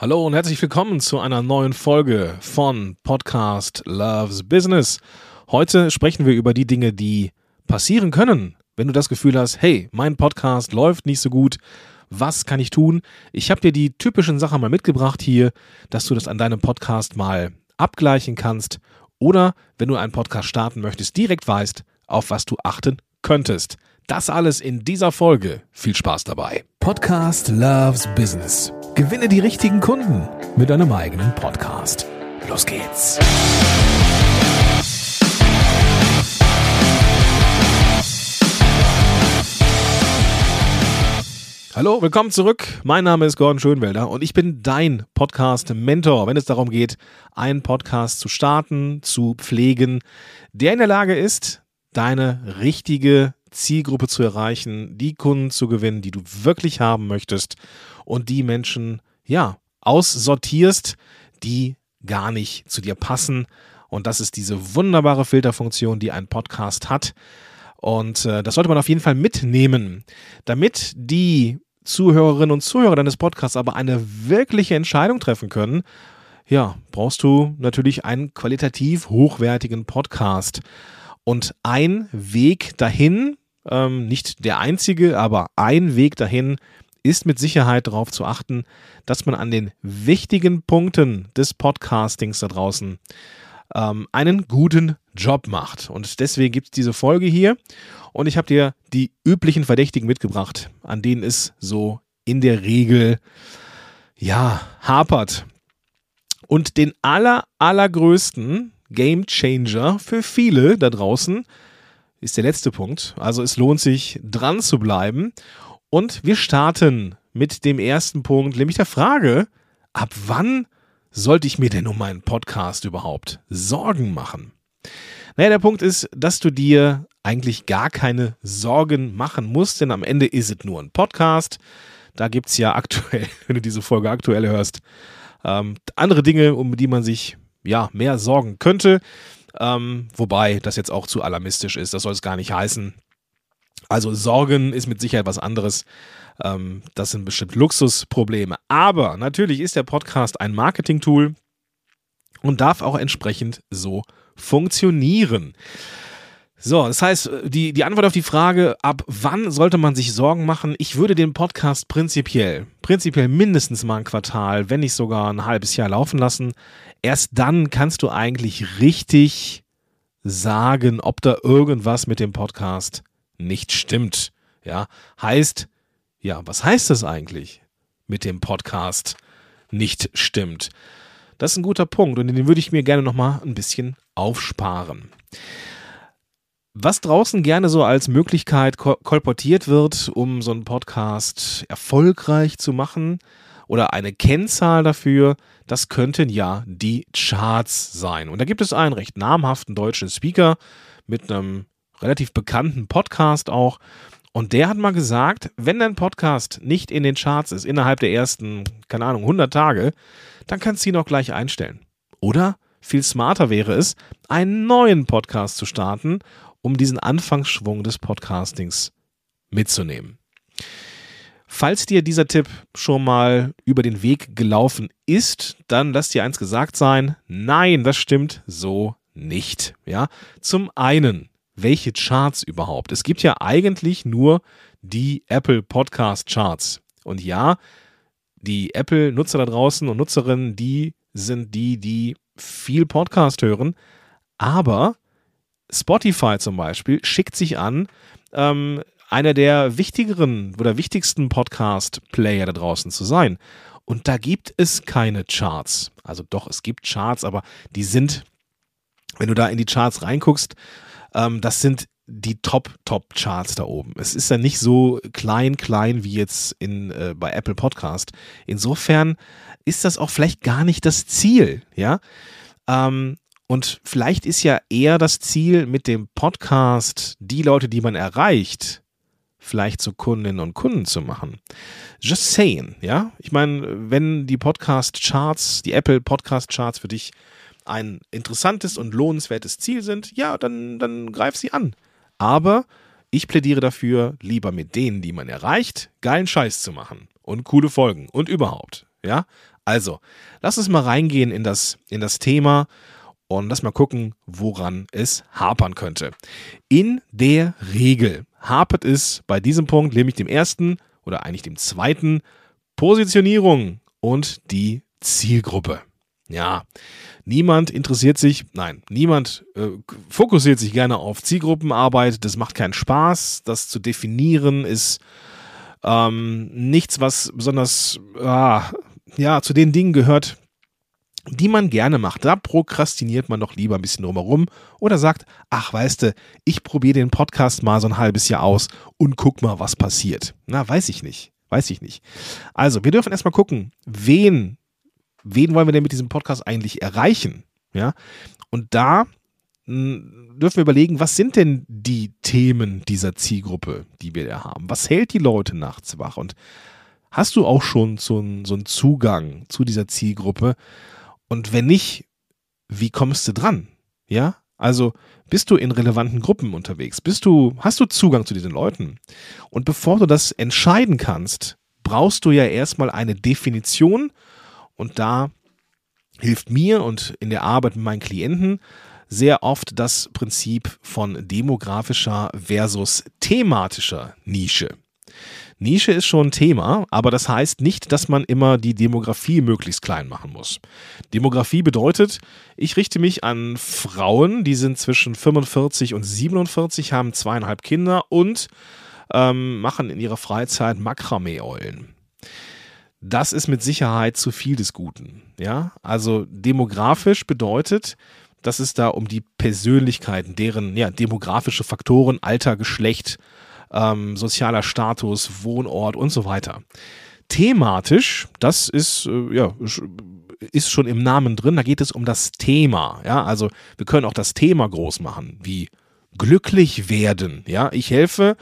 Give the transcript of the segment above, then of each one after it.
Hallo und herzlich willkommen zu einer neuen Folge von Podcast Loves Business. Heute sprechen wir über die Dinge, die passieren können, wenn du das Gefühl hast, hey, mein Podcast läuft nicht so gut. Was kann ich tun? Ich habe dir die typischen Sachen mal mitgebracht hier, dass du das an deinem Podcast mal abgleichen kannst oder wenn du einen Podcast starten möchtest, direkt weißt, auf was du achten könntest. Das alles in dieser Folge. Viel Spaß dabei. Podcast Loves Business. Gewinne die richtigen Kunden mit deinem eigenen Podcast. Los geht's. Hallo, willkommen zurück. Mein Name ist Gordon Schönwelder und ich bin dein Podcast-Mentor, wenn es darum geht, einen Podcast zu starten, zu pflegen, der in der Lage ist, deine richtige Zielgruppe zu erreichen, die Kunden zu gewinnen, die du wirklich haben möchtest und die Menschen, ja, aussortierst, die gar nicht zu dir passen. Und das ist diese wunderbare Filterfunktion, die ein Podcast hat. Und äh, das sollte man auf jeden Fall mitnehmen, damit die Zuhörerinnen und Zuhörer deines Podcasts aber eine wirkliche Entscheidung treffen können. Ja, brauchst du natürlich einen qualitativ hochwertigen Podcast. Und ein Weg dahin, ähm, nicht der einzige, aber ein Weg dahin ist mit Sicherheit darauf zu achten, dass man an den wichtigen Punkten des Podcastings da draußen ähm, einen guten Job macht. Und deswegen gibt es diese Folge hier. Und ich habe dir die üblichen Verdächtigen mitgebracht, an denen es so in der Regel ja hapert. Und den aller, allergrößten Game Changer für viele da draußen ist der letzte Punkt. Also es lohnt sich dran zu bleiben. Und wir starten mit dem ersten Punkt, nämlich der Frage, ab wann sollte ich mir denn um meinen Podcast überhaupt Sorgen machen? Naja, der Punkt ist, dass du dir eigentlich gar keine Sorgen machen musst, denn am Ende ist es nur ein Podcast. Da gibt es ja aktuell, wenn du diese Folge aktuell hörst, ähm, andere Dinge, um die man sich ja mehr sorgen könnte. Ähm, wobei das jetzt auch zu alarmistisch ist, das soll es gar nicht heißen. Also Sorgen ist mit Sicherheit was anderes. Ähm, das sind bestimmt Luxusprobleme. Aber natürlich ist der Podcast ein Marketing-Tool und darf auch entsprechend so funktionieren. So, das heißt, die, die Antwort auf die Frage, ab wann sollte man sich Sorgen machen? Ich würde den Podcast prinzipiell, prinzipiell mindestens mal ein Quartal, wenn nicht sogar ein halbes Jahr laufen lassen. Erst dann kannst du eigentlich richtig sagen, ob da irgendwas mit dem Podcast nicht stimmt. Ja, heißt, ja, was heißt das eigentlich mit dem Podcast nicht stimmt? Das ist ein guter Punkt und den würde ich mir gerne nochmal ein bisschen aufsparen. Was draußen gerne so als Möglichkeit kolportiert wird, um so einen Podcast erfolgreich zu machen oder eine Kennzahl dafür, das könnten ja die Charts sein. Und da gibt es einen recht namhaften deutschen Speaker mit einem relativ bekannten Podcast auch. Und der hat mal gesagt, wenn dein Podcast nicht in den Charts ist innerhalb der ersten, keine Ahnung, 100 Tage, dann kannst du ihn auch gleich einstellen. Oder viel smarter wäre es, einen neuen Podcast zu starten um diesen Anfangsschwung des Podcastings mitzunehmen. Falls dir dieser Tipp schon mal über den Weg gelaufen ist, dann lass dir eins gesagt sein, nein, das stimmt so nicht. Ja, zum einen, welche Charts überhaupt? Es gibt ja eigentlich nur die Apple Podcast Charts. Und ja, die Apple-Nutzer da draußen und Nutzerinnen, die sind die, die viel Podcast hören. Aber Spotify zum Beispiel schickt sich an, ähm, einer der wichtigeren oder wichtigsten Podcast-Player da draußen zu sein. Und da gibt es keine Charts. Also doch, es gibt Charts, aber die sind, wenn du da in die Charts reinguckst, ähm, das sind die Top-Top-Charts da oben. Es ist ja nicht so klein, klein wie jetzt in, äh, bei Apple Podcast. Insofern ist das auch vielleicht gar nicht das Ziel, ja. Ähm, und vielleicht ist ja eher das Ziel mit dem Podcast, die Leute, die man erreicht, vielleicht zu Kundinnen und Kunden zu machen. Just saying, ja? Ich meine, wenn die Podcast-Charts, die Apple Podcast-Charts für dich ein interessantes und lohnenswertes Ziel sind, ja, dann, dann greif sie an. Aber ich plädiere dafür, lieber mit denen, die man erreicht, geilen Scheiß zu machen und coole Folgen und überhaupt, ja? Also, lass uns mal reingehen in das, in das Thema und lass mal gucken, woran es hapern könnte. In der Regel hapert es bei diesem Punkt, nämlich dem ersten oder eigentlich dem zweiten, Positionierung und die Zielgruppe. Ja, niemand interessiert sich, nein, niemand äh, fokussiert sich gerne auf Zielgruppenarbeit. Das macht keinen Spaß. Das zu definieren ist ähm, nichts, was besonders, äh, ja, zu den Dingen gehört, die man gerne macht. Da prokrastiniert man doch lieber ein bisschen drumherum oder sagt, ach, weißt du, ich probiere den Podcast mal so ein halbes Jahr aus und guck mal, was passiert. Na, weiß ich nicht. Weiß ich nicht. Also, wir dürfen erstmal gucken, wen wen wollen wir denn mit diesem Podcast eigentlich erreichen? Ja, und da hm, dürfen wir überlegen, was sind denn die Themen dieser Zielgruppe, die wir da haben? Was hält die Leute nachts wach? Und hast du auch schon so einen, so einen Zugang zu dieser Zielgruppe? Und wenn nicht, wie kommst du dran? Ja, also bist du in relevanten Gruppen unterwegs? Bist du, hast du Zugang zu diesen Leuten? Und bevor du das entscheiden kannst, brauchst du ja erstmal eine Definition und da hilft mir und in der Arbeit mit meinen Klienten sehr oft das Prinzip von demografischer versus thematischer Nische. Nische ist schon ein Thema, aber das heißt nicht, dass man immer die Demografie möglichst klein machen muss. Demografie bedeutet, ich richte mich an Frauen, die sind zwischen 45 und 47, haben zweieinhalb Kinder und ähm, machen in ihrer Freizeit Makramee-Eulen das ist mit Sicherheit zu viel des Guten. Ja, also demografisch bedeutet, dass es da um die Persönlichkeiten, deren ja, demografische Faktoren, Alter, Geschlecht, ähm, sozialer Status, Wohnort und so weiter. Thematisch, das ist äh, ja ist schon im Namen drin. Da geht es um das Thema. Ja, also wir können auch das Thema groß machen, wie glücklich werden. Ja, ich helfe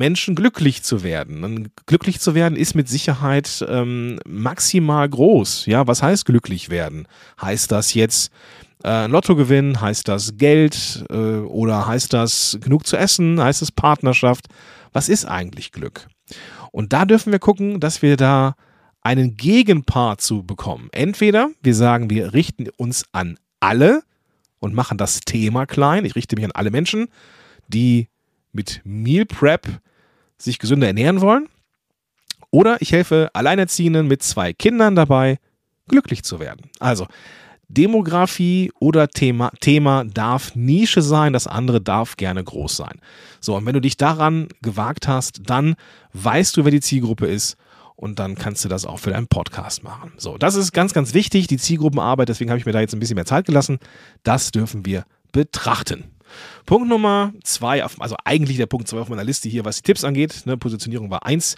Menschen glücklich zu werden. Und glücklich zu werden ist mit Sicherheit ähm, maximal groß. Ja, was heißt glücklich werden? Heißt das jetzt äh, Lottogewinn? Heißt das Geld? Äh, oder heißt das genug zu essen? Heißt das Partnerschaft? Was ist eigentlich Glück? Und da dürfen wir gucken, dass wir da einen Gegenpart zu bekommen. Entweder wir sagen, wir richten uns an alle und machen das Thema klein. Ich richte mich an alle Menschen, die mit Meal Prep sich gesünder ernähren wollen. Oder ich helfe Alleinerziehenden mit zwei Kindern dabei, glücklich zu werden. Also Demografie oder Thema, Thema darf Nische sein, das andere darf gerne groß sein. So, und wenn du dich daran gewagt hast, dann weißt du, wer die Zielgruppe ist und dann kannst du das auch für deinen Podcast machen. So, das ist ganz, ganz wichtig, die Zielgruppenarbeit, deswegen habe ich mir da jetzt ein bisschen mehr Zeit gelassen. Das dürfen wir betrachten. Punkt Nummer zwei, also eigentlich der Punkt zwei auf meiner Liste hier, was die Tipps angeht. Ne, Positionierung war eins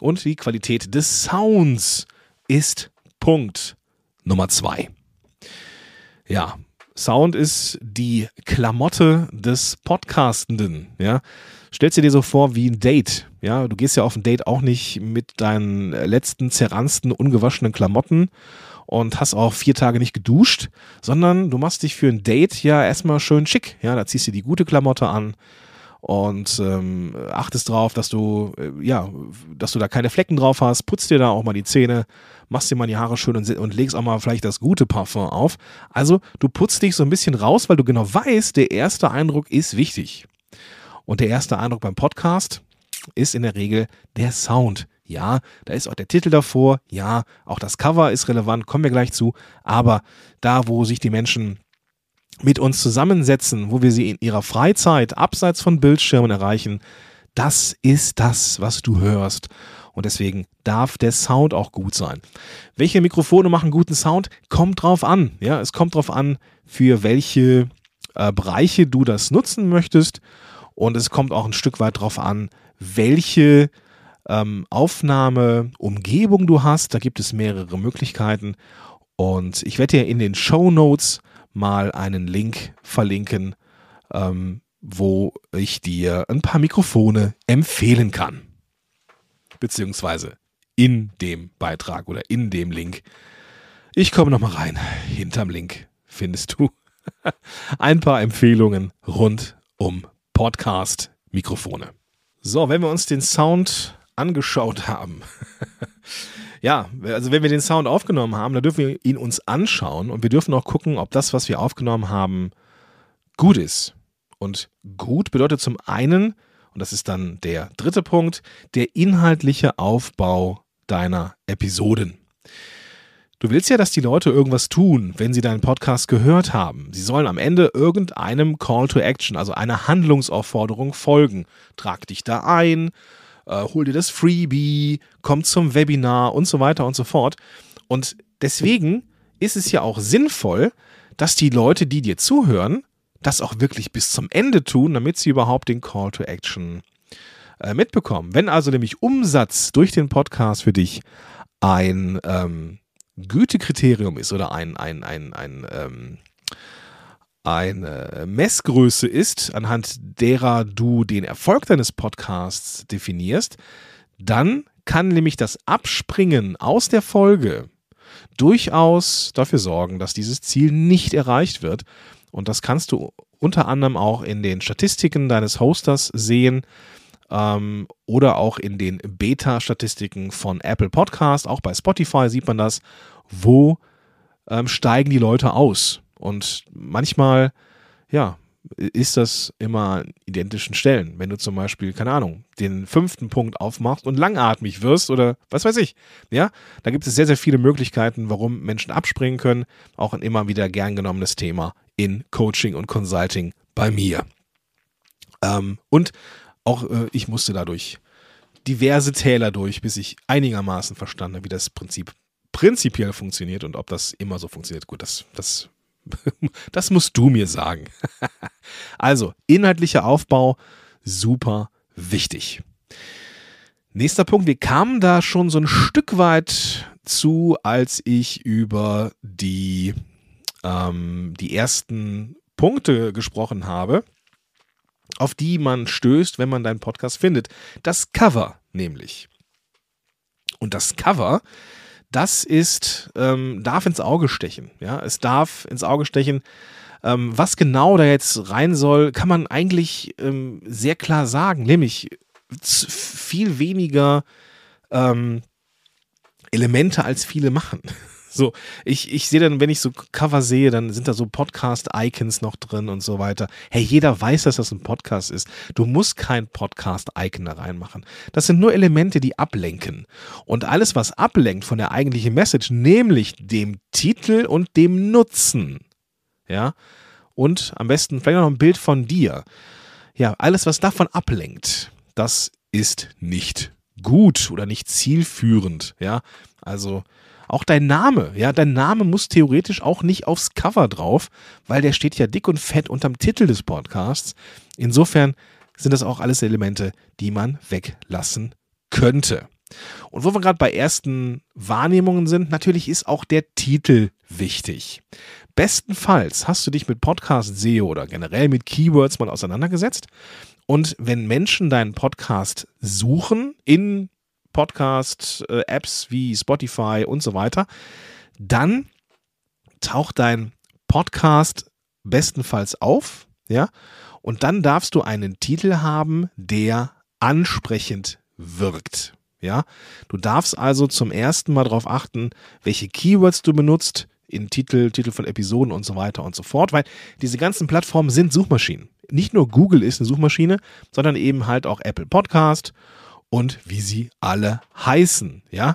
und die Qualität des Sounds ist Punkt Nummer zwei. Ja, Sound ist die Klamotte des Podcastenden. Ja, stellst du dir so vor wie ein Date. Ja, du gehst ja auf ein Date auch nicht mit deinen letzten zerransten, ungewaschenen Klamotten und hast auch vier Tage nicht geduscht, sondern du machst dich für ein Date ja erstmal schön schick. Ja, da ziehst du die gute Klamotte an und ähm, achtest drauf, dass du äh, ja, dass du da keine Flecken drauf hast, putzt dir da auch mal die Zähne, machst dir mal die Haare schön und, und legst auch mal vielleicht das gute Parfum auf. Also du putzt dich so ein bisschen raus, weil du genau weißt, der erste Eindruck ist wichtig. Und der erste Eindruck beim Podcast ist in der Regel der Sound. Ja, da ist auch der Titel davor. Ja, auch das Cover ist relevant, kommen wir gleich zu. Aber da, wo sich die Menschen mit uns zusammensetzen, wo wir sie in ihrer Freizeit abseits von Bildschirmen erreichen, das ist das, was du hörst. Und deswegen darf der Sound auch gut sein. Welche Mikrofone machen guten Sound? Kommt drauf an. Ja, es kommt drauf an, für welche äh, Bereiche du das nutzen möchtest. Und es kommt auch ein Stück weit drauf an, welche ähm, Aufnahmeumgebung du hast. Da gibt es mehrere Möglichkeiten. Und ich werde dir in den Show Notes mal einen Link verlinken, ähm, wo ich dir ein paar Mikrofone empfehlen kann. Beziehungsweise in dem Beitrag oder in dem Link. Ich komme nochmal rein. Hinterm Link findest du ein paar Empfehlungen rund um Podcast-Mikrofone. So, wenn wir uns den Sound angeschaut haben. Ja, also wenn wir den Sound aufgenommen haben, dann dürfen wir ihn uns anschauen und wir dürfen auch gucken, ob das, was wir aufgenommen haben, gut ist. Und gut bedeutet zum einen, und das ist dann der dritte Punkt, der inhaltliche Aufbau deiner Episoden. Du willst ja, dass die Leute irgendwas tun, wenn sie deinen Podcast gehört haben. Sie sollen am Ende irgendeinem Call to Action, also einer Handlungsaufforderung folgen. Trag dich da ein, äh, hol dir das Freebie, komm zum Webinar und so weiter und so fort. Und deswegen ist es ja auch sinnvoll, dass die Leute, die dir zuhören, das auch wirklich bis zum Ende tun, damit sie überhaupt den Call to Action äh, mitbekommen. Wenn also nämlich Umsatz durch den Podcast für dich ein ähm, Gütekriterium ist oder ein, ein, ein, ein, ähm, eine Messgröße ist, anhand derer du den Erfolg deines Podcasts definierst, dann kann nämlich das Abspringen aus der Folge durchaus dafür sorgen, dass dieses Ziel nicht erreicht wird. Und das kannst du unter anderem auch in den Statistiken deines Hosters sehen ähm, oder auch in den Beta-Statistiken von Apple Podcast. Auch bei Spotify sieht man das. Wo ähm, steigen die Leute aus? Und manchmal, ja, ist das immer an identischen Stellen. Wenn du zum Beispiel, keine Ahnung, den fünften Punkt aufmachst und langatmig wirst oder was weiß ich, ja, da gibt es sehr, sehr viele Möglichkeiten, warum Menschen abspringen können. Auch ein immer wieder gern genommenes Thema in Coaching und Consulting bei mir. Ähm, und auch äh, ich musste dadurch diverse Täler durch, bis ich einigermaßen verstanden, wie das Prinzip prinzipiell funktioniert und ob das immer so funktioniert. Gut, das, das, das musst du mir sagen. also, inhaltlicher Aufbau, super wichtig. Nächster Punkt, wir kamen da schon so ein Stück weit zu, als ich über die, ähm, die ersten Punkte gesprochen habe auf die man stößt, wenn man deinen Podcast findet. Das Cover nämlich. Und das Cover, das ist, ähm, darf ins Auge stechen. Ja, es darf ins Auge stechen. Ähm, was genau da jetzt rein soll, kann man eigentlich ähm, sehr klar sagen, nämlich viel weniger ähm, Elemente als viele machen. So, ich, ich sehe dann, wenn ich so Cover sehe, dann sind da so Podcast-Icons noch drin und so weiter. Hey, jeder weiß, dass das ein Podcast ist. Du musst kein Podcast-Icon da reinmachen. Das sind nur Elemente, die ablenken. Und alles, was ablenkt von der eigentlichen Message, nämlich dem Titel und dem Nutzen, ja, und am besten vielleicht noch ein Bild von dir. Ja, alles, was davon ablenkt, das ist nicht gut oder nicht zielführend, ja. Also, auch dein Name, ja, dein Name muss theoretisch auch nicht aufs Cover drauf, weil der steht ja dick und fett unterm Titel des Podcasts. Insofern sind das auch alles Elemente, die man weglassen könnte. Und wo wir gerade bei ersten Wahrnehmungen sind, natürlich ist auch der Titel wichtig. Bestenfalls hast du dich mit Podcast SEO oder generell mit Keywords mal auseinandergesetzt. Und wenn Menschen deinen Podcast suchen in Podcast-Apps wie Spotify und so weiter, dann taucht dein Podcast bestenfalls auf, ja, und dann darfst du einen Titel haben, der ansprechend wirkt. Ja, du darfst also zum ersten Mal darauf achten, welche Keywords du benutzt in Titel, Titel von Episoden und so weiter und so fort, weil diese ganzen Plattformen sind Suchmaschinen. Nicht nur Google ist eine Suchmaschine, sondern eben halt auch Apple Podcast und wie sie alle heißen, ja.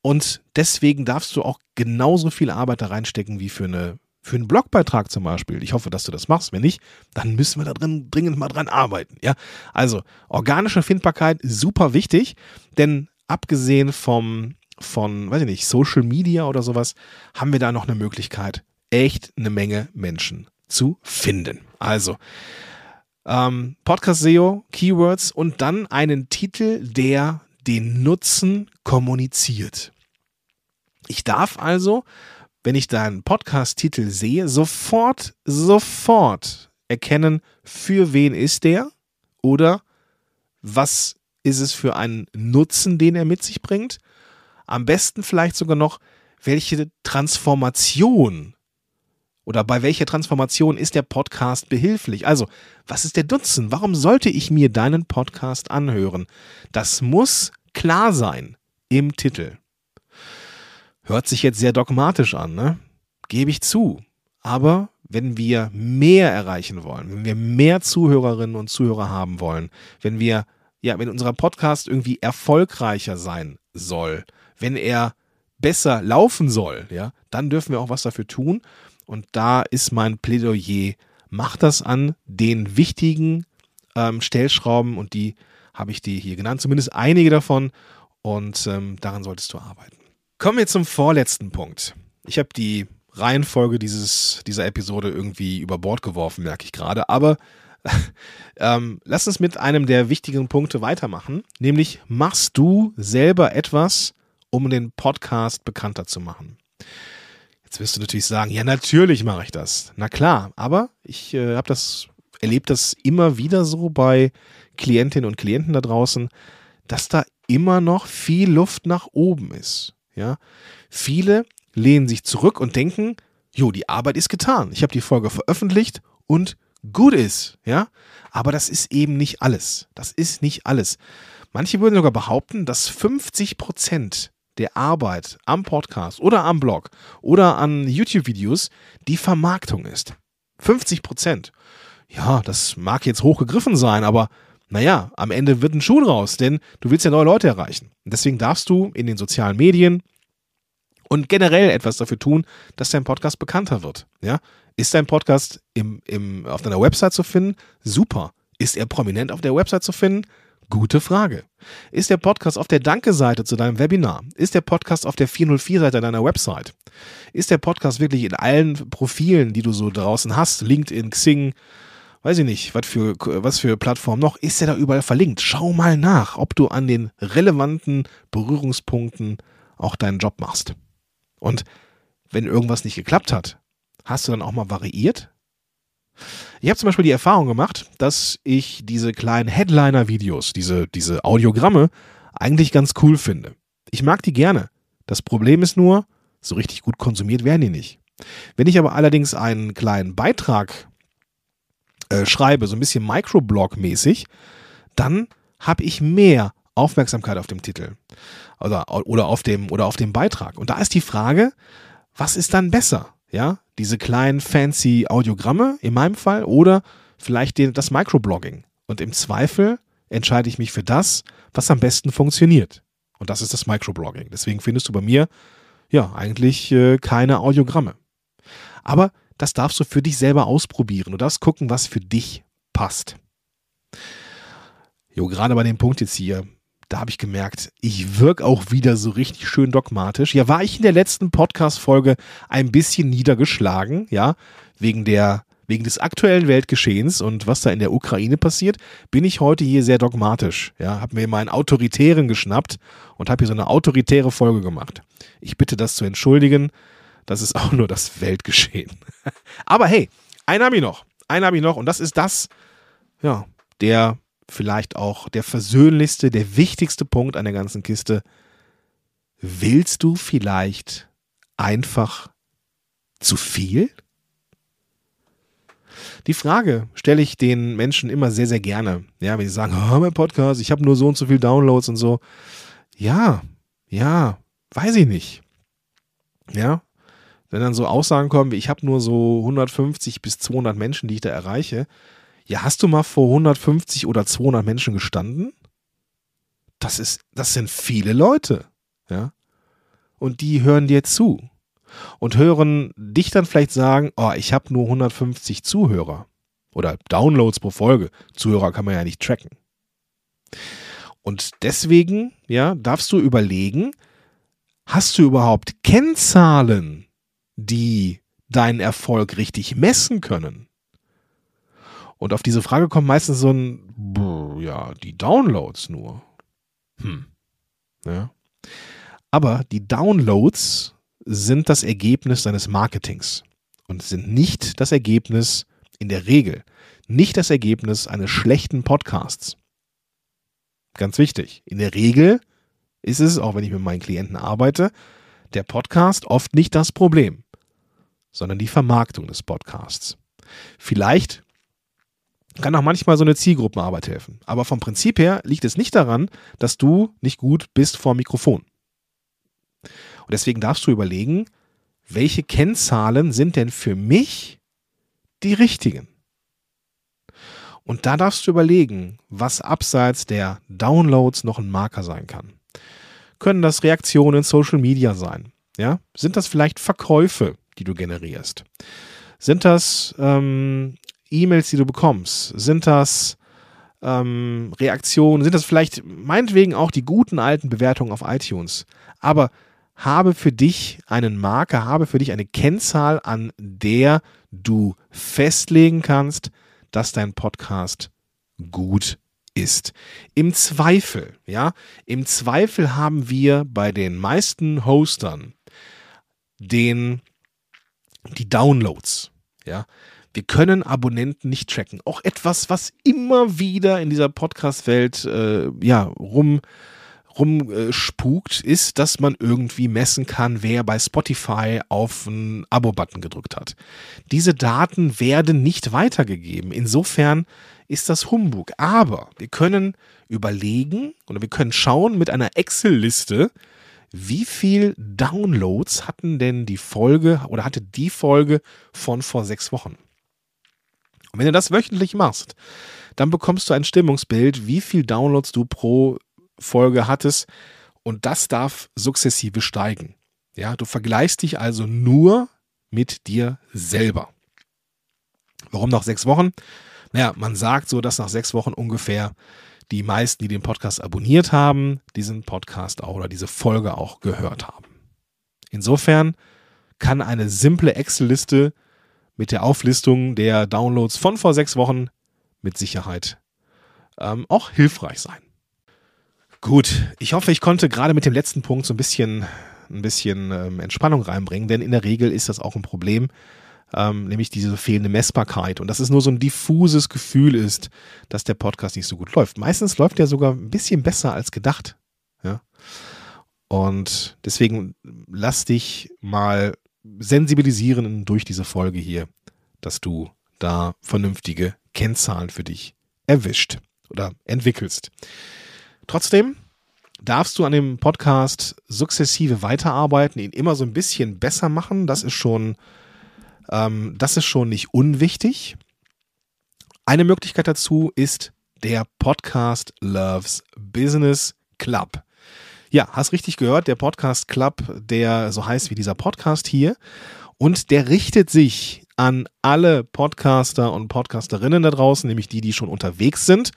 Und deswegen darfst du auch genauso viel Arbeit da reinstecken wie für eine für einen Blogbeitrag zum Beispiel. Ich hoffe, dass du das machst. Wenn nicht, dann müssen wir da drin dringend mal dran arbeiten. Ja, also organische Findbarkeit super wichtig, denn abgesehen vom von, weiß ich nicht, Social Media oder sowas, haben wir da noch eine Möglichkeit, echt eine Menge Menschen zu finden. Also ähm, Podcast SEO, Keywords und dann einen Titel, der den Nutzen kommuniziert. Ich darf also, wenn ich da einen Podcast-Titel sehe, sofort, sofort erkennen, für wen ist der oder was ist es für einen Nutzen, den er mit sich bringt. Am besten vielleicht sogar noch, welche Transformation oder bei welcher Transformation ist der Podcast behilflich? Also, was ist der Nutzen? Warum sollte ich mir deinen Podcast anhören? Das muss klar sein im Titel. Hört sich jetzt sehr dogmatisch an, ne? Gebe ich zu. Aber wenn wir mehr erreichen wollen, wenn wir mehr Zuhörerinnen und Zuhörer haben wollen, wenn wir, ja, wenn unser Podcast irgendwie erfolgreicher sein soll, wenn er besser laufen soll, ja, dann dürfen wir auch was dafür tun. Und da ist mein Plädoyer, mach das an den wichtigen ähm, Stellschrauben und die habe ich dir hier genannt, zumindest einige davon und ähm, daran solltest du arbeiten. Kommen wir zum vorletzten Punkt. Ich habe die Reihenfolge dieses, dieser Episode irgendwie über Bord geworfen, merke ich gerade, aber ähm, lass uns mit einem der wichtigen Punkte weitermachen, nämlich machst du selber etwas, um den Podcast bekannter zu machen? Jetzt wirst du natürlich sagen, ja, natürlich mache ich das. Na klar, aber ich äh, habe das erlebt das immer wieder so bei Klientinnen und Klienten da draußen, dass da immer noch viel Luft nach oben ist. Ja, viele lehnen sich zurück und denken, jo, die Arbeit ist getan. Ich habe die Folge veröffentlicht und gut ist, ja. Aber das ist eben nicht alles. Das ist nicht alles. Manche würden sogar behaupten, dass 50 Prozent der Arbeit am Podcast oder am Blog oder an YouTube-Videos die Vermarktung ist. 50 Prozent. Ja, das mag jetzt hochgegriffen sein, aber naja, am Ende wird ein Schuh draus, denn du willst ja neue Leute erreichen. Deswegen darfst du in den sozialen Medien und generell etwas dafür tun, dass dein Podcast bekannter wird. Ja? Ist dein Podcast im, im, auf deiner Website zu finden? Super. Ist er prominent auf der Website zu finden? Gute Frage. Ist der Podcast auf der Danke-Seite zu deinem Webinar? Ist der Podcast auf der 404-Seite deiner Website? Ist der Podcast wirklich in allen Profilen, die du so draußen hast, LinkedIn, Xing, weiß ich nicht, was für, was für Plattformen noch, ist der da überall verlinkt? Schau mal nach, ob du an den relevanten Berührungspunkten auch deinen Job machst. Und wenn irgendwas nicht geklappt hat, hast du dann auch mal variiert? Ich habe zum Beispiel die Erfahrung gemacht, dass ich diese kleinen Headliner-Videos, diese, diese Audiogramme, eigentlich ganz cool finde. Ich mag die gerne. Das Problem ist nur, so richtig gut konsumiert werden die nicht. Wenn ich aber allerdings einen kleinen Beitrag äh, schreibe, so ein bisschen Microblog-mäßig, dann habe ich mehr Aufmerksamkeit auf dem Titel oder, oder, auf dem, oder auf dem Beitrag. Und da ist die Frage, was ist dann besser? Ja, diese kleinen fancy Audiogramme in meinem Fall oder vielleicht den, das Microblogging. Und im Zweifel entscheide ich mich für das, was am besten funktioniert. Und das ist das Microblogging. Deswegen findest du bei mir ja eigentlich äh, keine Audiogramme. Aber das darfst du für dich selber ausprobieren. Du darfst gucken, was für dich passt. Jo, gerade bei dem Punkt jetzt hier, da habe ich gemerkt, ich wirke auch wieder so richtig schön dogmatisch. Ja, war ich in der letzten Podcast-Folge ein bisschen niedergeschlagen, ja, wegen der, wegen des aktuellen Weltgeschehens und was da in der Ukraine passiert, bin ich heute hier sehr dogmatisch. Ja, habe mir meinen Autoritären geschnappt und habe hier so eine autoritäre Folge gemacht. Ich bitte das zu entschuldigen. Das ist auch nur das Weltgeschehen. Aber hey, einen habe ich noch. Einen habe ich noch und das ist das, ja, der vielleicht auch der versöhnlichste, der wichtigste Punkt an der ganzen Kiste. Willst du vielleicht einfach zu viel? Die Frage stelle ich den Menschen immer sehr, sehr gerne. Ja, wenn sie sagen, oh, mein Podcast, ich habe nur so und so viel Downloads und so. Ja, ja, weiß ich nicht. Ja, wenn dann so Aussagen kommen, wie ich habe nur so 150 bis 200 Menschen, die ich da erreiche, ja, hast du mal vor 150 oder 200 Menschen gestanden? Das ist, das sind viele Leute, ja. Und die hören dir zu und hören dich dann vielleicht sagen, oh, ich habe nur 150 Zuhörer oder Downloads pro Folge. Zuhörer kann man ja nicht tracken. Und deswegen, ja, darfst du überlegen, hast du überhaupt Kennzahlen, die deinen Erfolg richtig messen können? Und auf diese Frage kommt meistens so ein, ja, die Downloads nur. Hm. Ja. Aber die Downloads sind das Ergebnis deines Marketings und sind nicht das Ergebnis in der Regel, nicht das Ergebnis eines schlechten Podcasts. Ganz wichtig. In der Regel ist es, auch wenn ich mit meinen Klienten arbeite, der Podcast oft nicht das Problem, sondern die Vermarktung des Podcasts. Vielleicht kann auch manchmal so eine Zielgruppenarbeit helfen. Aber vom Prinzip her liegt es nicht daran, dass du nicht gut bist vor Mikrofon. Und deswegen darfst du überlegen, welche Kennzahlen sind denn für mich die richtigen? Und da darfst du überlegen, was abseits der Downloads noch ein Marker sein kann. Können das Reaktionen in Social Media sein? Ja? Sind das vielleicht Verkäufe, die du generierst? Sind das ähm, E-Mails, die du bekommst? Sind das ähm, Reaktionen? Sind das vielleicht meinetwegen auch die guten alten Bewertungen auf iTunes? Aber habe für dich einen Marker, habe für dich eine Kennzahl, an der du festlegen kannst, dass dein Podcast gut ist. Im Zweifel, ja, im Zweifel haben wir bei den meisten Hostern den, die Downloads, ja. Wir können Abonnenten nicht tracken. Auch etwas, was immer wieder in dieser Podcast-Welt äh, ja, rum, rumspukt, ist, dass man irgendwie messen kann, wer bei Spotify auf einen Abo-Button gedrückt hat. Diese Daten werden nicht weitergegeben. Insofern ist das Humbug. Aber wir können überlegen oder wir können schauen mit einer Excel-Liste, wie viel Downloads hatten denn die Folge oder hatte die Folge von vor sechs Wochen? Und wenn du das wöchentlich machst, dann bekommst du ein Stimmungsbild, wie viel Downloads du pro Folge hattest. Und das darf sukzessive steigen. Ja, du vergleichst dich also nur mit dir selber. Warum nach sechs Wochen? Naja, man sagt so, dass nach sechs Wochen ungefähr die meisten, die den Podcast abonniert haben, diesen Podcast auch oder diese Folge auch gehört haben. Insofern kann eine simple Excel-Liste mit der Auflistung der Downloads von vor sechs Wochen mit Sicherheit ähm, auch hilfreich sein. Gut, ich hoffe, ich konnte gerade mit dem letzten Punkt so ein bisschen, ein bisschen ähm, Entspannung reinbringen, denn in der Regel ist das auch ein Problem, ähm, nämlich diese fehlende Messbarkeit und dass es nur so ein diffuses Gefühl ist, dass der Podcast nicht so gut läuft. Meistens läuft er sogar ein bisschen besser als gedacht. Ja? Und deswegen lass dich mal sensibilisieren durch diese Folge hier, dass du da vernünftige Kennzahlen für dich erwischt oder entwickelst. Trotzdem darfst du an dem Podcast sukzessive weiterarbeiten, ihn immer so ein bisschen besser machen. Das ist schon, ähm, das ist schon nicht unwichtig. Eine Möglichkeit dazu ist der Podcast Loves Business Club. Ja, hast richtig gehört, der Podcast Club, der so heißt wie dieser Podcast hier. Und der richtet sich an alle Podcaster und Podcasterinnen da draußen, nämlich die, die schon unterwegs sind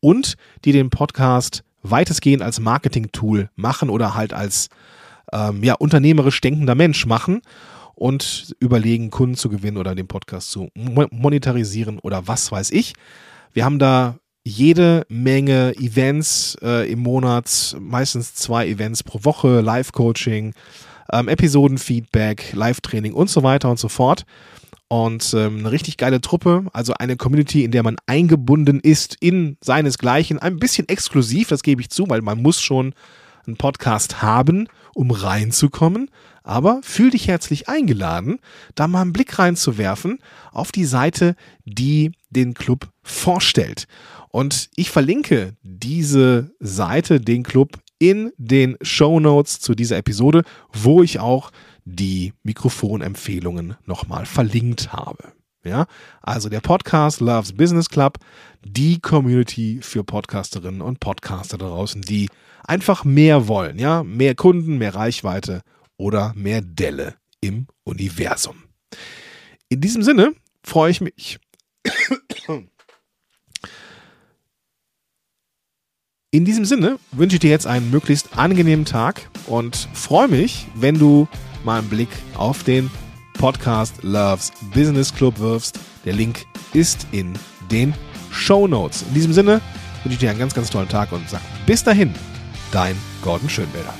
und die den Podcast weitestgehend als Marketing-Tool machen oder halt als ähm, ja, unternehmerisch denkender Mensch machen und überlegen, Kunden zu gewinnen oder den Podcast zu monetarisieren oder was weiß ich. Wir haben da jede Menge Events äh, im Monat, meistens zwei Events pro Woche, Live-Coaching, ähm, Episodenfeedback, Live-Training und so weiter und so fort. Und ähm, eine richtig geile Truppe, also eine Community, in der man eingebunden ist in seinesgleichen, ein bisschen exklusiv, das gebe ich zu, weil man muss schon einen Podcast haben, um reinzukommen, aber fühl dich herzlich eingeladen, da mal einen Blick reinzuwerfen auf die Seite, die den Club vorstellt. Und ich verlinke diese Seite, den Club, in den Show Notes zu dieser Episode, wo ich auch die Mikrofonempfehlungen nochmal verlinkt habe. Ja, also der Podcast Loves Business Club, die Community für Podcasterinnen und Podcaster da draußen, die einfach mehr wollen, ja, mehr Kunden, mehr Reichweite oder mehr Delle im Universum. In diesem Sinne freue ich mich. In diesem Sinne wünsche ich dir jetzt einen möglichst angenehmen Tag und freue mich, wenn du mal einen Blick auf den Podcast Loves Business Club wirfst. Der Link ist in den Show Notes. In diesem Sinne wünsche ich dir einen ganz, ganz tollen Tag und sag bis dahin, dein Gordon Schönwälder.